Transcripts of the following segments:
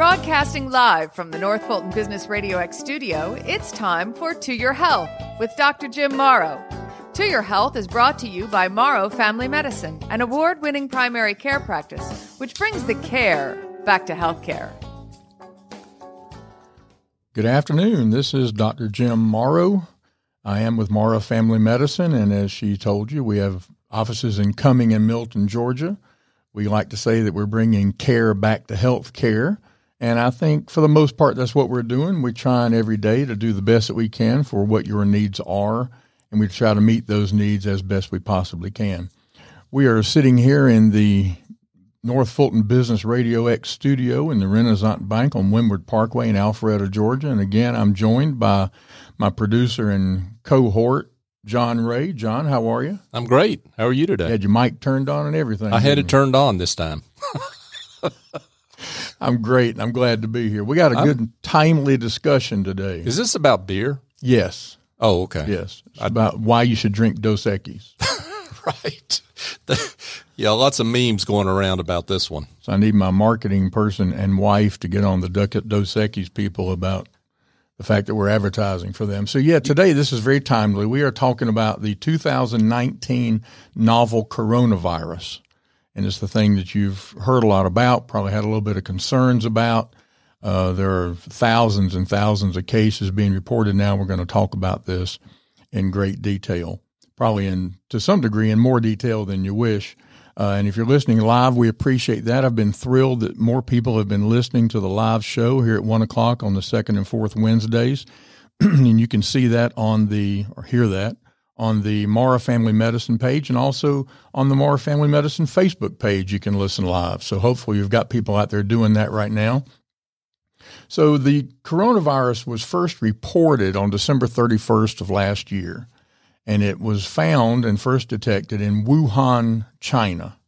Broadcasting live from the North Fulton Business Radio X studio, it's time for To Your Health with Dr. Jim Morrow. To Your Health is brought to you by Morrow Family Medicine, an award winning primary care practice which brings the care back to healthcare. Good afternoon. This is Dr. Jim Morrow. I am with Morrow Family Medicine, and as she told you, we have offices in Cumming and Milton, Georgia. We like to say that we're bringing care back to health care. And I think for the most part, that's what we're doing. We're trying every day to do the best that we can for what your needs are, and we try to meet those needs as best we possibly can. We are sitting here in the North Fulton Business Radio X studio in the Renaissance Bank on Windward Parkway in Alpharetta, Georgia. And again, I'm joined by my producer and cohort, John Ray. John, how are you? I'm great. How are you today? Had your mic turned on and everything. I had it turned on this time. I'm great. I'm glad to be here. We got a good, I'm, timely discussion today. Is this about beer? Yes. Oh, okay. Yes. It's about why you should drink Dos Equis. right. yeah, lots of memes going around about this one. So I need my marketing person and wife to get on the Dos Equis people about the fact that we're advertising for them. So yeah, today this is very timely. We are talking about the 2019 novel coronavirus and it's the thing that you've heard a lot about, probably had a little bit of concerns about. Uh, there are thousands and thousands of cases being reported now. We're going to talk about this in great detail, probably in to some degree in more detail than you wish. Uh, and if you're listening live, we appreciate that. I've been thrilled that more people have been listening to the live show here at one o'clock on the second and fourth Wednesdays, and you can see that on the or hear that on the Morrow Family Medicine page and also on the Morrow Family Medicine Facebook page. You can listen live. So hopefully you've got people out there doing that right now. So the coronavirus was first reported on December 31st of last year, and it was found and first detected in Wuhan, China.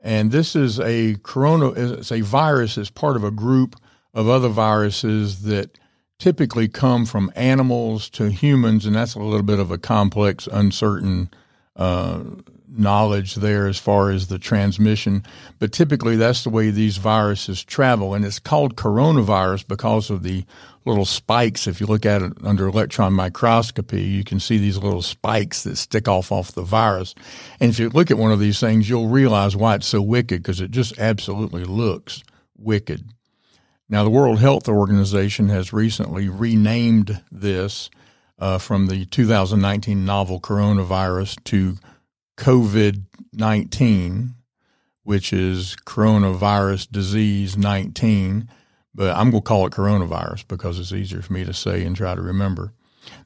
And this is a corona, it's a virus as part of a group of other viruses that typically come from animals to humans, and that's a little bit of a complex, uncertain uh, knowledge there as far as the transmission. But typically, that's the way these viruses travel, and it's called coronavirus because of the little spikes. If you look at it under electron microscopy, you can see these little spikes that stick off off the virus. And if you look at one of these things, you'll realize why it's so wicked because it just absolutely looks wicked. Now, the World Health Organization has recently renamed this uh, from the 2019 novel coronavirus to COVID 19, which is coronavirus disease 19. But I'm going to call it coronavirus because it's easier for me to say and try to remember.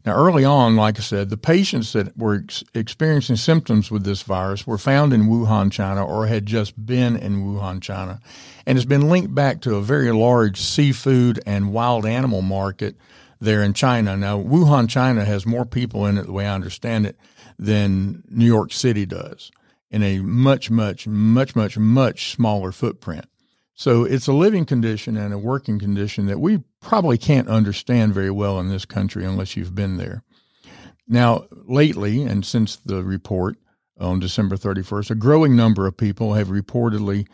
Now, early on, like I said, the patients that were ex- experiencing symptoms with this virus were found in Wuhan, China, or had just been in Wuhan, China, and has been linked back to a very large seafood and wild animal market there in China. Now, Wuhan, China has more people in it, the way I understand it, than New York City does in a much, much, much, much, much smaller footprint. So it's a living condition and a working condition that we probably can't understand very well in this country unless you've been there. Now, lately, and since the report on December 31st, a growing number of people have reportedly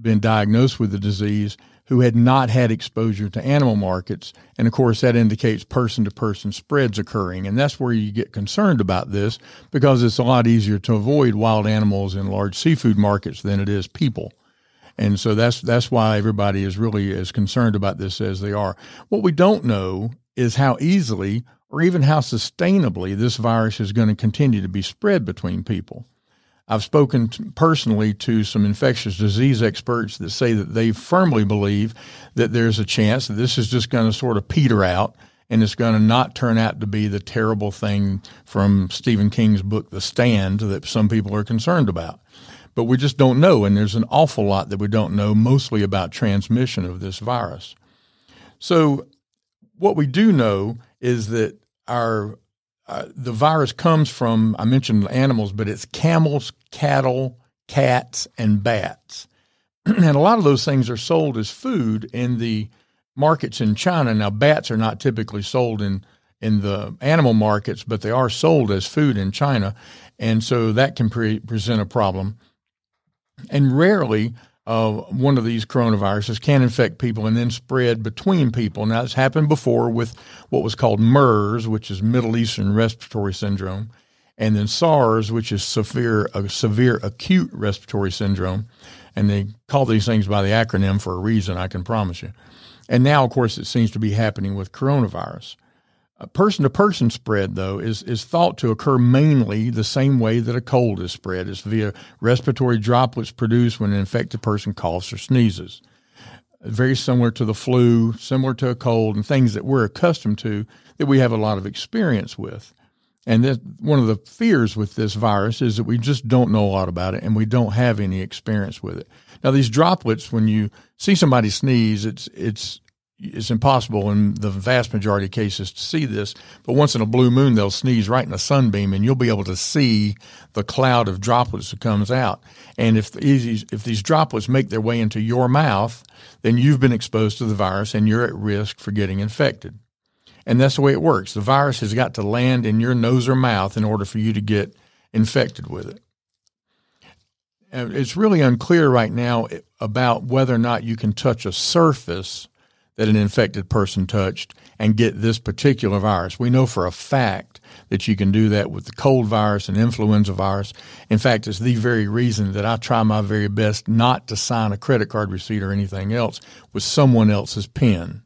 been diagnosed with the disease who had not had exposure to animal markets. And of course, that indicates person to person spreads occurring. And that's where you get concerned about this because it's a lot easier to avoid wild animals in large seafood markets than it is people. And so that's that's why everybody is really as concerned about this as they are. What we don't know is how easily or even how sustainably this virus is going to continue to be spread between people. I've spoken personally to some infectious disease experts that say that they firmly believe that there's a chance that this is just going to sort of peter out and it's going to not turn out to be the terrible thing from Stephen King's book, The Stand, that some people are concerned about but we just don't know. And there's an awful lot that we don't know, mostly about transmission of this virus. So, what we do know is that our uh, the virus comes from I mentioned animals, but it's camels, cattle, cats, and bats, and a lot of those things are sold as food in the markets in China. Now, bats are not typically sold in in the animal markets, but they are sold as food in China, and so that can pre- present a problem. And rarely uh, one of these coronaviruses can infect people and then spread between people. Now, it's happened before with what was called MERS, which is Middle Eastern Respiratory Syndrome, and then SARS, which is severe a severe acute respiratory syndrome. And they call these things by the acronym for a reason, I can promise you. And now, of course, it seems to be happening with coronavirus. Person to person spread, though, is, is thought to occur mainly the same way that a cold is spread. It's via respiratory droplets produced when an infected person coughs or sneezes. Very similar to the flu, similar to a cold, and things that we're accustomed to that we have a lot of experience with. And that one of the fears with this virus is that we just don't know a lot about it and we don't have any experience with it. Now, these droplets, when you see somebody sneeze, it's it's it's impossible in the vast majority of cases to see this, but once in a blue moon, they'll sneeze right in a sunbeam and you'll be able to see the cloud of droplets that comes out. And if these, if these droplets make their way into your mouth, then you've been exposed to the virus and you're at risk for getting infected. And that's the way it works. The virus has got to land in your nose or mouth in order for you to get infected with it. It's really unclear right now about whether or not you can touch a surface that an infected person touched and get this particular virus. We know for a fact that you can do that with the cold virus and influenza virus. In fact, it's the very reason that I try my very best not to sign a credit card receipt or anything else with someone else's pen.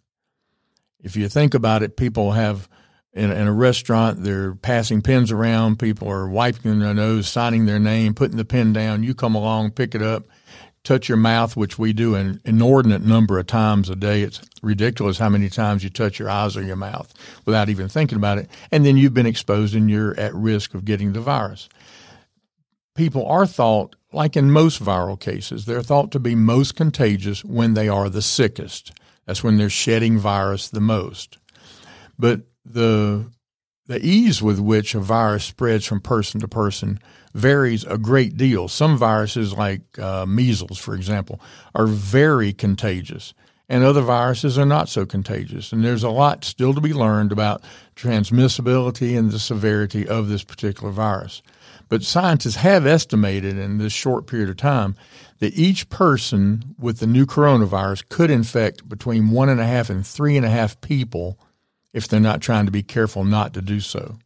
If you think about it, people have in a, in a restaurant, they're passing pens around. People are wiping their nose, signing their name, putting the pen down. You come along, pick it up, touch your mouth, which we do an inordinate number of times a day. It's ridiculous how many times you touch your eyes or your mouth without even thinking about it. And then you've been exposed and you're at risk of getting the virus. People are thought, like in most viral cases, they're thought to be most contagious when they are the sickest. That's when they're shedding virus the most. But the the ease with which a virus spreads from person to person varies a great deal. Some viruses, like uh, measles, for example, are very contagious, and other viruses are not so contagious. And there's a lot still to be learned about transmissibility and the severity of this particular virus. But scientists have estimated in this short period of time that each person with the new coronavirus could infect between one and a half and three and a half people if they're not trying to be careful not to do so.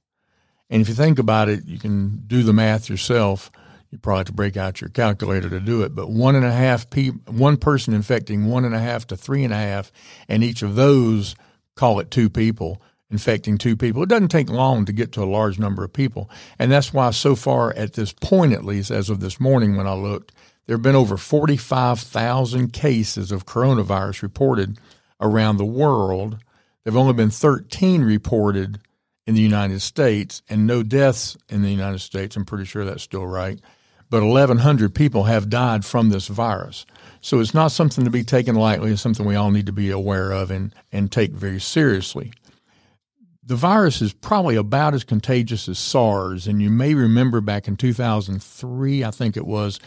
And if you think about it, you can do the math yourself. You probably have to break out your calculator to do it. But one and a half pe- one person infecting one and a half to three and a half, and each of those call it two people infecting two people. It doesn't take long to get to a large number of people. And that's why so far at this point, at least as of this morning when I looked, there have been over 45,000 cases of coronavirus reported around the world. There have only been 13 reported in the United States and no deaths in the United States. I'm pretty sure that's still right. But 1,100 people have died from this virus. So it's not something to be taken lightly. It's something we all need to be aware of and, and take very seriously. The virus is probably about as contagious as SARS. And you may remember back in 2003, I think it was,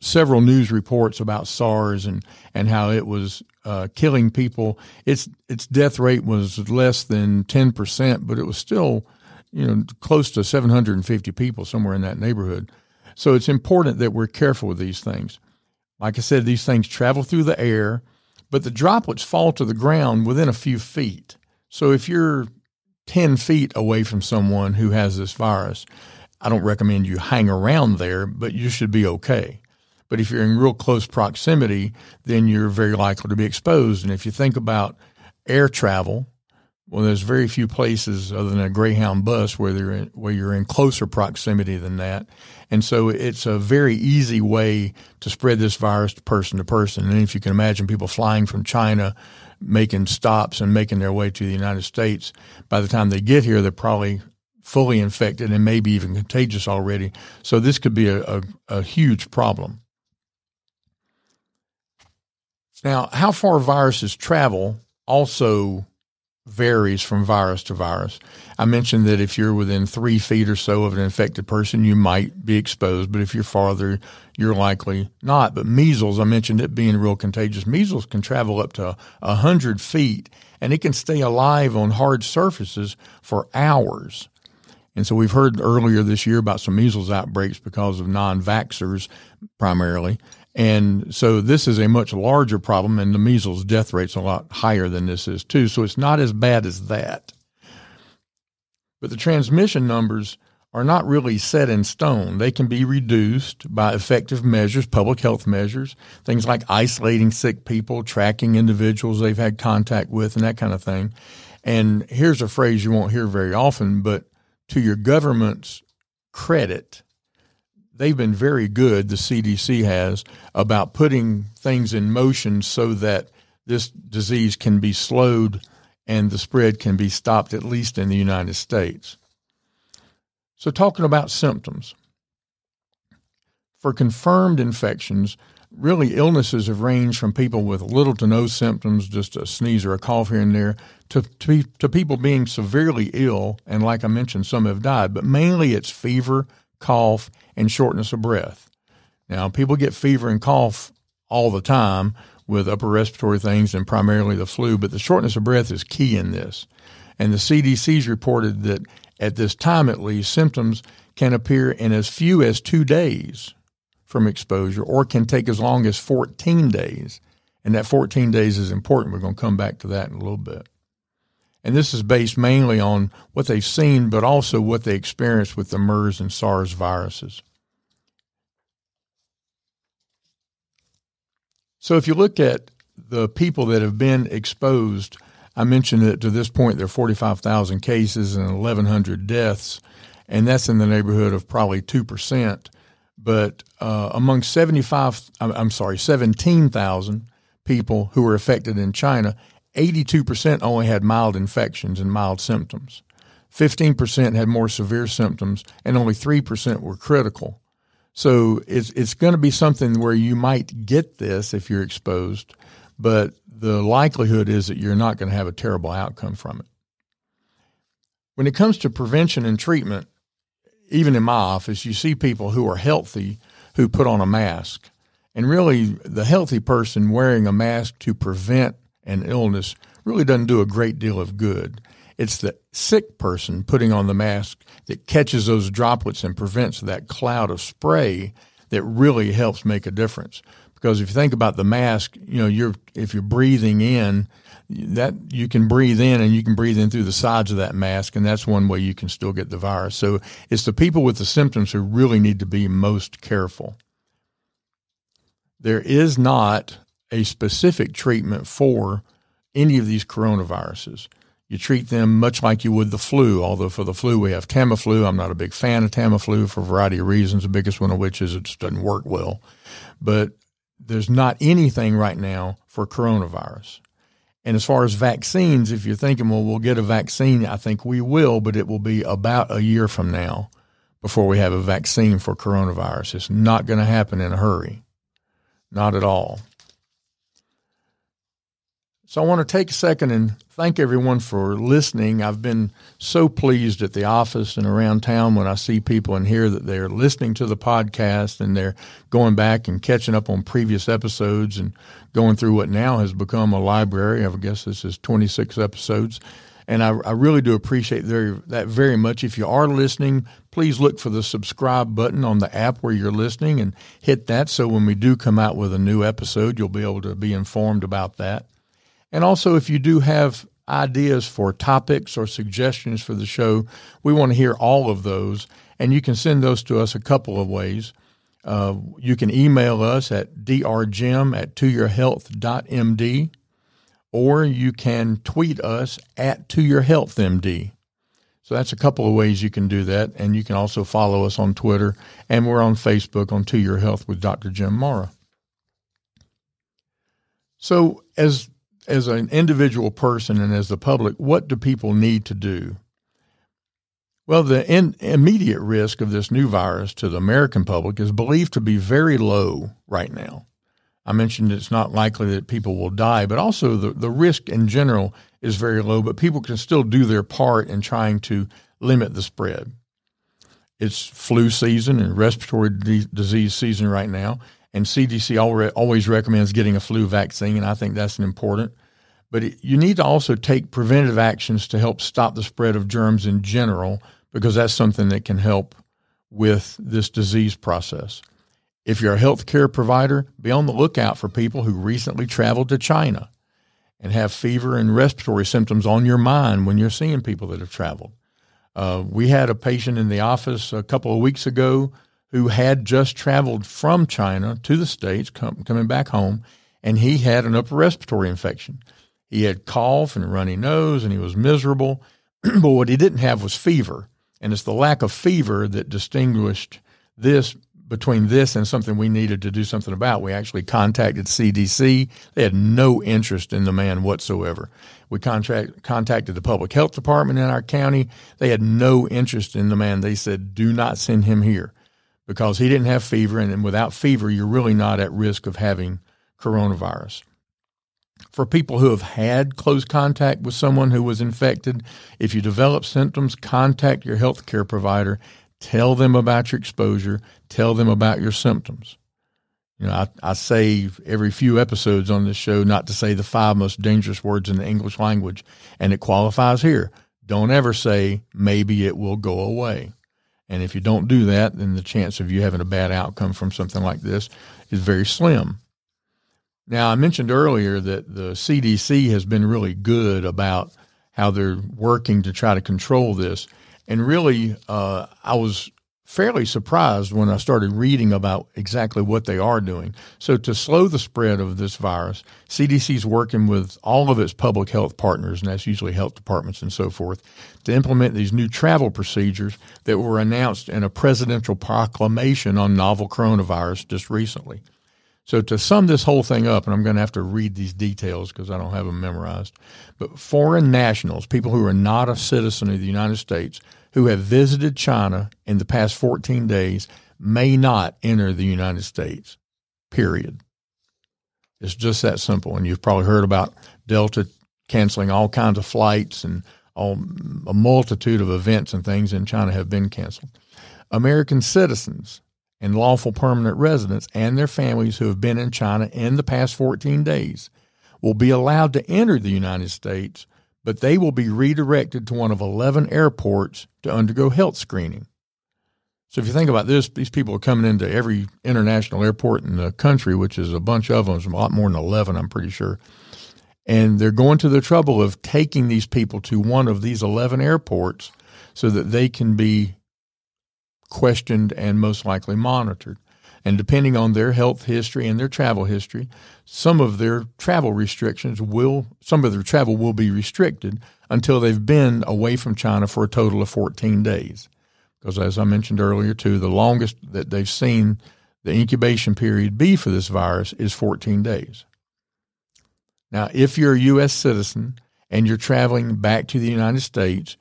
several news reports about SARS and, and how it was uh, killing people. Its its death rate was less than ten percent, but it was still, you know, close to 750 people somewhere in that neighborhood. So it's important that we're careful with these things. Like I said, these things travel through the air, but the droplets fall to the ground within a few feet. So if you're 10 feet away from someone who has this virus, I don't recommend you hang around there, but you should be okay. But if you're in real close proximity, then you're very likely to be exposed. And if you think about air travel, well, there's very few places other than a Greyhound bus where they're in, where you're in closer proximity than that, and so it's a very easy way to spread this virus person to person. And if you can imagine people flying from China, making stops and making their way to the United States, by the time they get here, they're probably fully infected and maybe even contagious already. So this could be a, a, a huge problem. Now, how far viruses travel also varies from virus to virus. I mentioned that if you're within three feet or so of an infected person, you might be exposed, but if you're farther, you're likely not. But measles, I mentioned it being real contagious. Measles can travel up to 100 feet and it can stay alive on hard surfaces for hours. And so we've heard earlier this year about some measles outbreaks because of non vaxxers primarily. And so this is a much larger problem, and the measles death rate's a lot higher than this is too. So it's not as bad as that. But the transmission numbers are not really set in stone. They can be reduced by effective measures, public health measures, things like isolating sick people, tracking individuals they've had contact with, and that kind of thing. And here's a phrase you won't hear very often, but to your government's credit, they've been very good, the CDC has, about putting things in motion so that this disease can be slowed and the spread can be stopped, at least in the United States. So, talking about symptoms. For confirmed infections, really illnesses have ranged from people with little to no symptoms, just a sneeze or a cough here and there, to, to, to people being severely ill. And like I mentioned, some have died, but mainly it's fever, cough, and shortness of breath. Now, people get fever and cough all the time with upper respiratory things and primarily the flu, but the shortness of breath is key in this. And the CDC's reported that at this time at least, symptoms can appear in as few as two days from exposure or can take as long as 14 days. And that 14 days is important. We're going to come back to that in a little bit. And this is based mainly on what they've seen, but also what they experienced with the MERS and SARS viruses. So if you look at the people that have been exposed, I mentioned that to this point there are 45,000 cases and 1,100 deaths, and that's in the neighborhood of probably 2%. But uh, among 75, I'm sorry, 17,000 people who were affected in China, 82% only had mild infections and mild symptoms. 15% had more severe symptoms, and only 3% were critical. So it's, it's going to be something where you might get this if you're exposed, but the likelihood is that you're not going to have a terrible outcome from it. When it comes to prevention and treatment, even in my office, you see people who are healthy who put on a mask. And really, the healthy person wearing a mask to prevent an illness really doesn't do a great deal of good. It's the sick person putting on the mask that catches those droplets and prevents that cloud of spray that really helps make a difference. Because if you think about the mask, you know, you're if you're breathing in, that you can breathe in and you can breathe in through the sides of that mask, and that's one way you can still get the virus. So it's the people with the symptoms who really need to be most careful. There is not a specific treatment for any of these coronaviruses. You treat them much like you would the flu, although for the flu we have Tamiflu. I'm not a big fan of Tamiflu for a variety of reasons, the biggest one of which is it just doesn't work well. But there's not anything right now for coronavirus. And as far as vaccines, if you're thinking, well, we'll get a vaccine, I think we will, but it will be about a year from now before we have a vaccine for coronavirus. It's not going to happen in a hurry. Not at all. So I want to take a second and thank everyone for listening. I've been so pleased at the office and around town when I see people and hear that they're listening to the podcast and they're going back and catching up on previous episodes and going through what now has become a library. I guess this is 26 episodes. And I, I really do appreciate very, that very much. If you are listening, please look for the subscribe button on the app where you're listening and hit that so when we do come out with a new episode, you'll be able to be informed about that. And also, if you do have ideas for topics or suggestions for the show, we want to hear all of those. And you can send those to us a couple of ways. Uh, you can email us at drjim at toyourhealth.md or you can tweet us at toyourhealthmd. So that's a couple of ways you can do that. And you can also follow us on Twitter and we're on Facebook on To Your Health with Dr. Jim Morrow. So as as an individual person and as the public, what do people need to do? Well, the in, immediate risk of this new virus to the American public is believed to be very low right now. I mentioned it's not likely that people will die, but also the, the risk in general is very low, but people can still do their part in trying to limit the spread. It's flu season and respiratory disease season right now, and CDC always recommends getting a flu vaccine, and I think that's important. But it, you need to also take preventive actions to help stop the spread of germs in general, because that's something that can help with this disease process. If you're a healthcare provider, be on the lookout for people who recently traveled to China and have fever and respiratory symptoms on your mind when you're seeing people that have traveled. Uh, we had a patient in the office a couple of weeks ago who had just traveled from China to the States, com- coming back home, and he had an upper respiratory infection. He had cough and runny nose, and he was miserable. but what he didn't have was fever. And it's the lack of fever that distinguished this between this and something we needed to do something about. We actually contacted CDC. They had no interest in the man whatsoever. We contract, contacted the public health department in our county. They had no interest in the man. They said, do not send him here because he didn't have fever. And without fever, you're really not at risk of having coronavirus. For people who have had close contact with someone who was infected, if you develop symptoms, contact your healthcare provider. Tell them about your exposure. Tell them about your symptoms. You know, I, I say every few episodes on this show not to say the five most dangerous words in the English language, and it qualifies here. Don't ever say, maybe it will go away. And if you don't do that, then the chance of you having a bad outcome from something like this is very slim. Now, I mentioned earlier that the CDC has been really good about how they're working to try to control this. And really, uh, I was fairly surprised when I started reading about exactly what they are doing. So, to slow the spread of this virus, CDC is working with all of its public health partners, and that's usually health departments and so forth, to implement these new travel procedures that were announced in a presidential proclamation on novel coronavirus just recently. So, to sum this whole thing up, and I'm going to have to read these details because I don't have them memorized, but foreign nationals, people who are not a citizen of the United States, who have visited China in the past 14 days may not enter the United States, period. It's just that simple. And you've probably heard about Delta canceling all kinds of flights and all, a multitude of events and things in China have been canceled. American citizens and lawful permanent residents and their families who have been in China in the past 14 days will be allowed to enter the United States but they will be redirected to one of 11 airports to undergo health screening. So if you think about this, these people are coming into every international airport in the country, which is a bunch of them, it's a lot more than 11, I'm pretty sure. And they're going to the trouble of taking these people to one of these 11 airports so that they can be questioned and most likely monitored. And depending on their health history and their travel history, some of their travel restrictions will, some of their travel will be restricted until they've been away from China for a total of 14 days. Because as I mentioned earlier, too, the longest that they've seen the incubation period be for this virus is 14 days. Now, if you're a U.S. citizen and you're traveling back to the United States,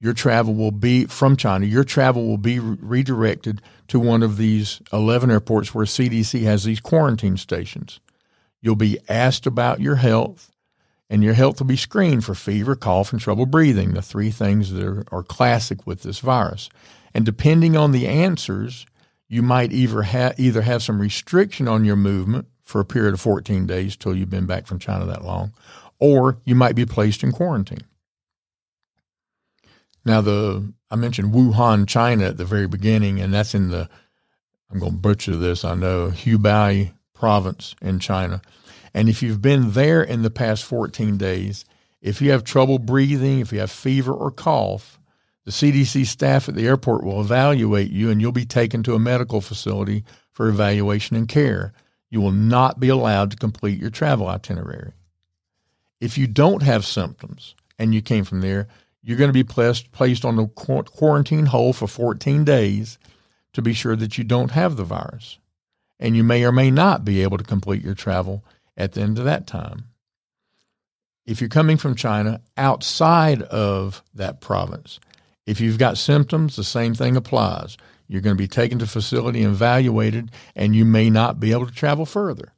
your travel will be from China, your travel will be re- redirected to one of these 11 airports where CDC has these quarantine stations. You'll be asked about your health, and your health will be screened for fever, cough, and trouble breathing, the three things that are, are classic with this virus. And depending on the answers, you might either, ha- either have some restriction on your movement for a period of 14 days till you've been back from China that long, or you might be placed in quarantine. Now, the I mentioned Wuhan, China at the very beginning, and that's in the I'm going to butcher this. I know Hubei province in China. And if you've been there in the past 14 days, if you have trouble breathing, if you have fever or cough, the CDC staff at the airport will evaluate you and you'll be taken to a medical facility for evaluation and care. You will not be allowed to complete your travel itinerary. If you don't have symptoms and you came from there, you're going to be placed, placed on the quarantine hole for 14 days to be sure that you don't have the virus. And you may or may not be able to complete your travel at the end of that time. If you're coming from China outside of that province, if you've got symptoms, the same thing applies. You're going to be taken to facility and evaluated, and you may not be able to travel further.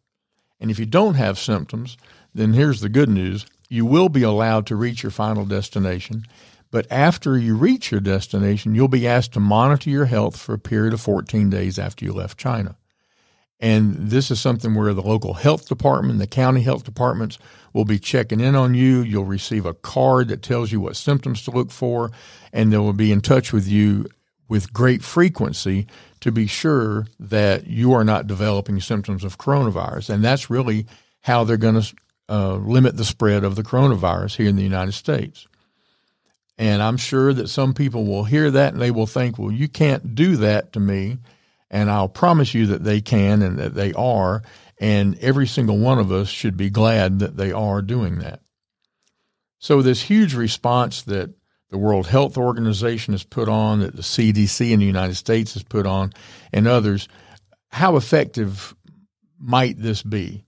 And if you don't have symptoms, then here's the good news you will be allowed to reach your final destination. But after you reach your destination, you'll be asked to monitor your health for a period of 14 days after you left China. And this is something where the local health department, the county health departments will be checking in on you. You'll receive a card that tells you what symptoms to look for, and they will be in touch with you with great frequency to be sure that you are not developing symptoms of coronavirus. And that's really how they're going to uh, limit the spread of the coronavirus here in the United States. And I'm sure that some people will hear that and they will think, well, you can't do that to me. And I'll promise you that they can and that they are. And every single one of us should be glad that they are doing that. So, this huge response that the World Health Organization has put on, that the CDC in the United States has put on, and others, how effective might this be?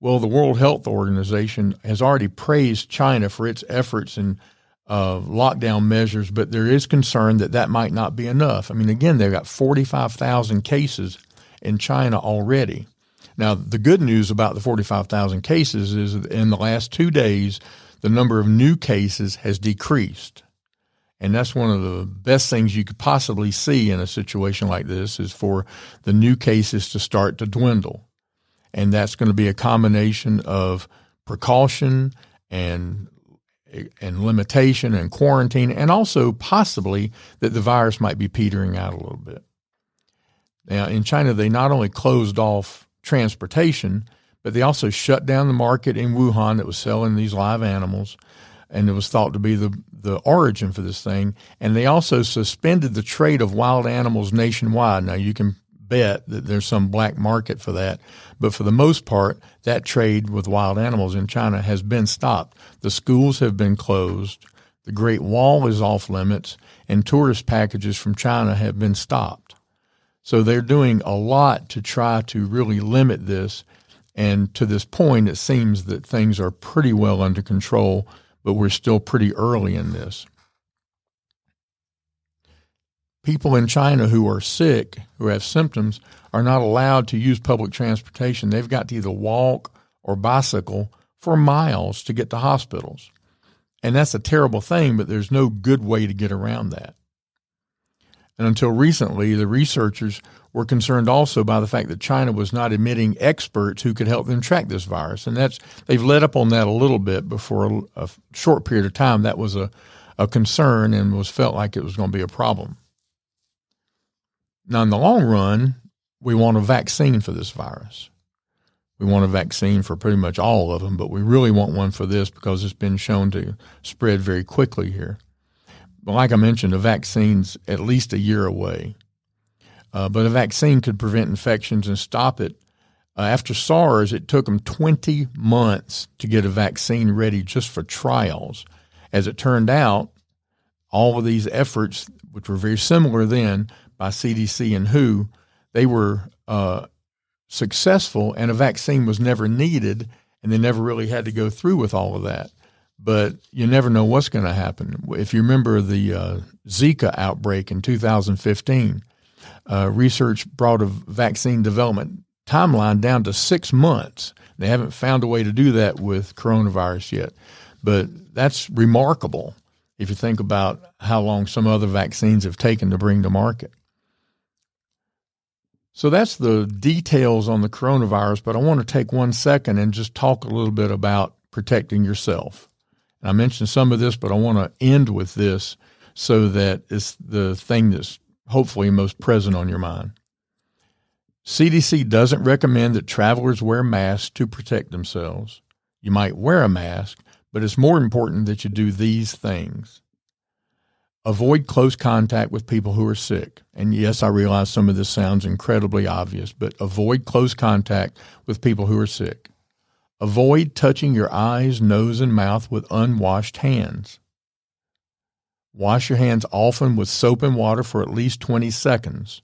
Well, the World Health Organization has already praised China for its efforts in uh, lockdown measures, but there is concern that that might not be enough. I mean, again, they've got 45,000 cases in China already. Now, the good news about the 45,000 cases is in the last two days, the number of new cases has decreased. And that's one of the best things you could possibly see in a situation like this is for the new cases to start to dwindle and that's going to be a combination of precaution and and limitation and quarantine, and also possibly that the virus might be petering out a little bit. Now, in China, they not only closed off transportation, but they also shut down the market in Wuhan that was selling these live animals, and it was thought to be the, the origin for this thing. And they also suspended the trade of wild animals nationwide. Now, you can bet that there's some black market for that. But for the most part, that trade with wild animals in China has been stopped. The schools have been closed. The Great Wall is off limits, and tourist packages from China have been stopped. So they're doing a lot to try to really limit this. And to this point, it seems that things are pretty well under control, but we're still pretty early in this people in China who are sick, who have symptoms, are not allowed to use public transportation. They've got to either walk or bicycle for miles to get to hospitals. And that's a terrible thing, but there's no good way to get around that. And until recently, the researchers were concerned also by the fact that China was not admitting experts who could help them track this virus. And that's they've let up on that a little bit, but for a, a short period of time, that was a, a concern and was felt like it was going to be a problem. Now, in the long run, we want a vaccine for this virus. We want a vaccine for pretty much all of them, but we really want one for this because it's been shown to spread very quickly here. But like I mentioned, a vaccine's at least a year away. Uh, but a vaccine could prevent infections and stop it. Uh, after SARS, it took them 20 months to get a vaccine ready just for trials. As it turned out, all of these efforts, which were very similar then, by CDC and WHO, they were uh, successful and a vaccine was never needed and they never really had to go through with all of that. But you never know what's going to happen. If you remember the uh, Zika outbreak in 2015, uh, research brought a vaccine development timeline down to six months. They haven't found a way to do that with coronavirus yet. But that's remarkable if you think about how long some other vaccines have taken to bring to market. So that's the details on the coronavirus, but I want to take one second and just talk a little bit about protecting yourself. I mentioned some of this, but I want to end with this so that it's the thing that's hopefully most present on your mind. CDC doesn't recommend that travelers wear masks to protect themselves. You might wear a mask, but it's more important that you do these things. Avoid close contact with people who are sick. And yes, I realize some of this sounds incredibly obvious, but avoid close contact with people who are sick. Avoid touching your eyes, nose, and mouth with unwashed hands. Wash your hands often with soap and water for at least 20 seconds,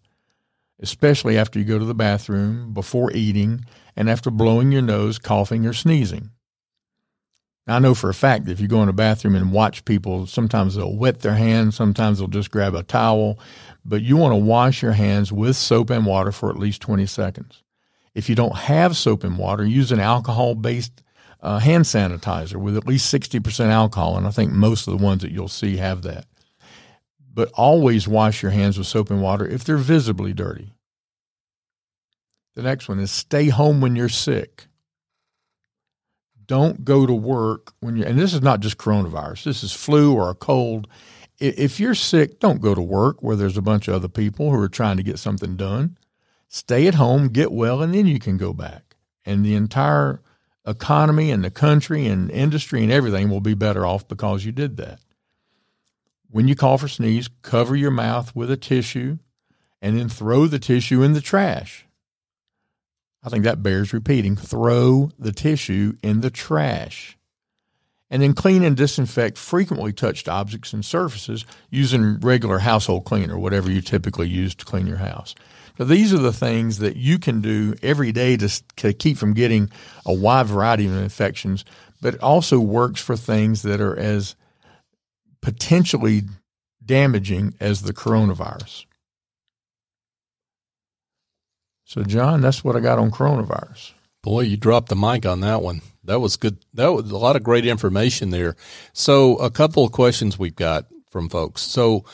especially after you go to the bathroom, before eating, and after blowing your nose, coughing, or sneezing. I know for a fact that if you go in a bathroom and watch people, sometimes they'll wet their hands, sometimes they'll just grab a towel, but you want to wash your hands with soap and water for at least 20 seconds. If you don't have soap and water, use an alcohol based uh, hand sanitizer with at least 60% alcohol, and I think most of the ones that you'll see have that. But always wash your hands with soap and water if they're visibly dirty. The next one is stay home when you're sick. Don't go to work when you and this is not just coronavirus. This is flu or a cold. If you're sick, don't go to work where there's a bunch of other people who are trying to get something done. Stay at home, get well, and then you can go back. And the entire economy and the country and industry and everything will be better off because you did that. When you cough or sneeze, cover your mouth with a tissue and then throw the tissue in the trash. I think that bears repeating. Throw the tissue in the trash. And then clean and disinfect frequently touched objects and surfaces using regular household cleaner, whatever you typically use to clean your house. So these are the things that you can do every day to, to keep from getting a wide variety of infections, but it also works for things that are as potentially damaging as the coronavirus. So, John, that's what I got on coronavirus. Boy, you dropped the mic on that one. That was good. That was a lot of great information there. So, a couple of questions we've got from folks. So,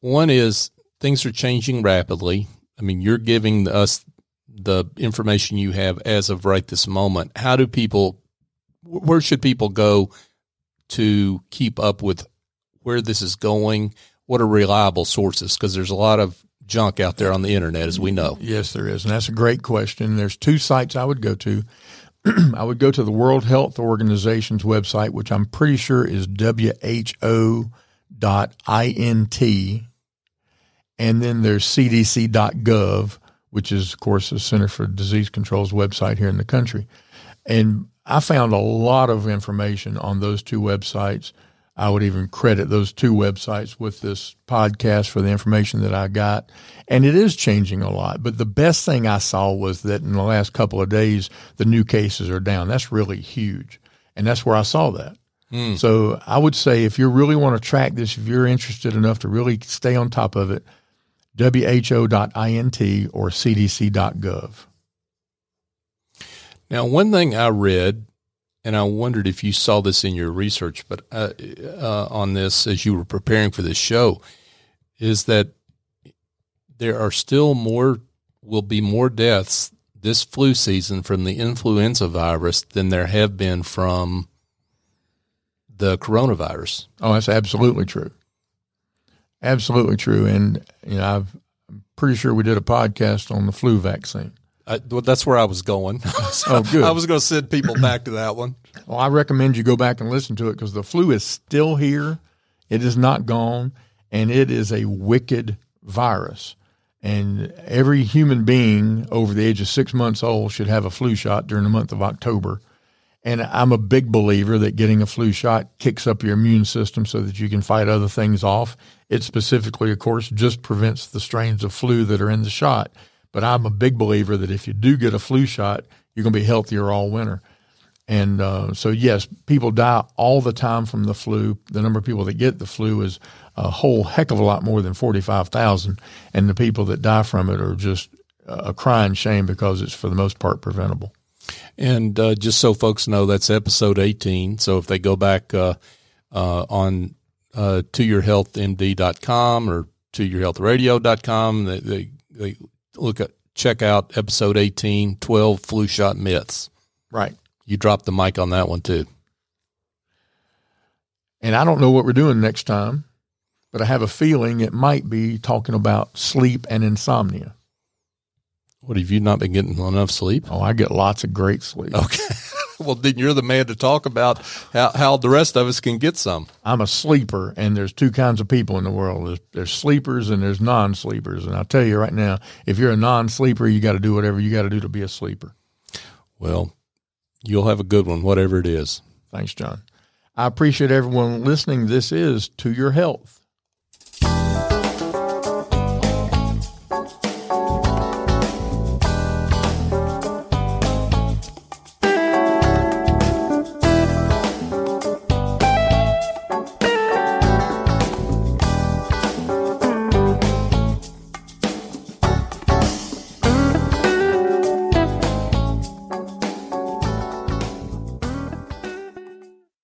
one is things are changing rapidly. I mean, you're giving us the information you have as of right this moment. How do people, where should people go to keep up with where this is going? What are reliable sources? Because there's a lot of junk out there on the internet, as we know. Yes, there is. And that's a great question. There's two sites I would go to. I would go to the World Health Organization's website, which I'm pretty sure is WHO.int. And then there's cdc.gov, which is, of course, the Center for Disease Control's website here in the country. And I found a lot of information on those two websites I would even credit those two websites with this podcast for the information that I got. And it is changing a lot. But the best thing I saw was that in the last couple of days, the new cases are down. That's really huge. And that's where I saw that. Mm. So I would say if you really want to track this, if you're interested enough to really stay on top of it, who.int or cdc.gov. Now, one thing I read and I wondered if you saw this in your research, but uh, uh, on this as you were preparing for this show, is that there are still more, will be more deaths this flu season from the influenza virus than there have been from the coronavirus. Oh, that's absolutely true. Absolutely true. And, you know, I've, I'm pretty sure we did a podcast on the flu vaccine. I, well, that's where I was going. oh, good. I was going to send people back to that one. Well, I recommend you go back and listen to it because the flu is still here. It is not gone, and it is a wicked virus. And every human being over the age of six months old should have a flu shot during the month of October. And I'm a big believer that getting a flu shot kicks up your immune system so that you can fight other things off. It specifically, of course, just prevents the strains of flu that are in the shot. But I'm a big believer that if you do get a flu shot, you're going to be healthier all winter. And uh, so, yes, people die all the time from the flu. The number of people that get the flu is a whole heck of a lot more than 45,000. And the people that die from it are just a crying shame because it's for the most part preventable. And uh, just so folks know, that's episode 18. So if they go back uh, uh on uh, toyourhealthmd.com or toyourhealthradio.com, they, they, they look at check out episode 18 12 flu shot myths. Right. You dropped the mic on that one too. And i don't know what we're doing next time but i have a feeling it might be talking about sleep and insomnia. What have you not been getting enough sleep? Oh i get lots of great sleep. Okay well, then you're the man to talk about how, how the rest of us can get some. I'm a sleeper, and there's two kinds of people in the world. There's, there's sleepers and there's non-sleepers. And I'll tell you right now, if you're a non-sleeper, you got to do whatever you got to do to be a sleeper. Well, you'll have a good one, whatever it is. Thanks, John. I appreciate everyone listening. This is To Your Health.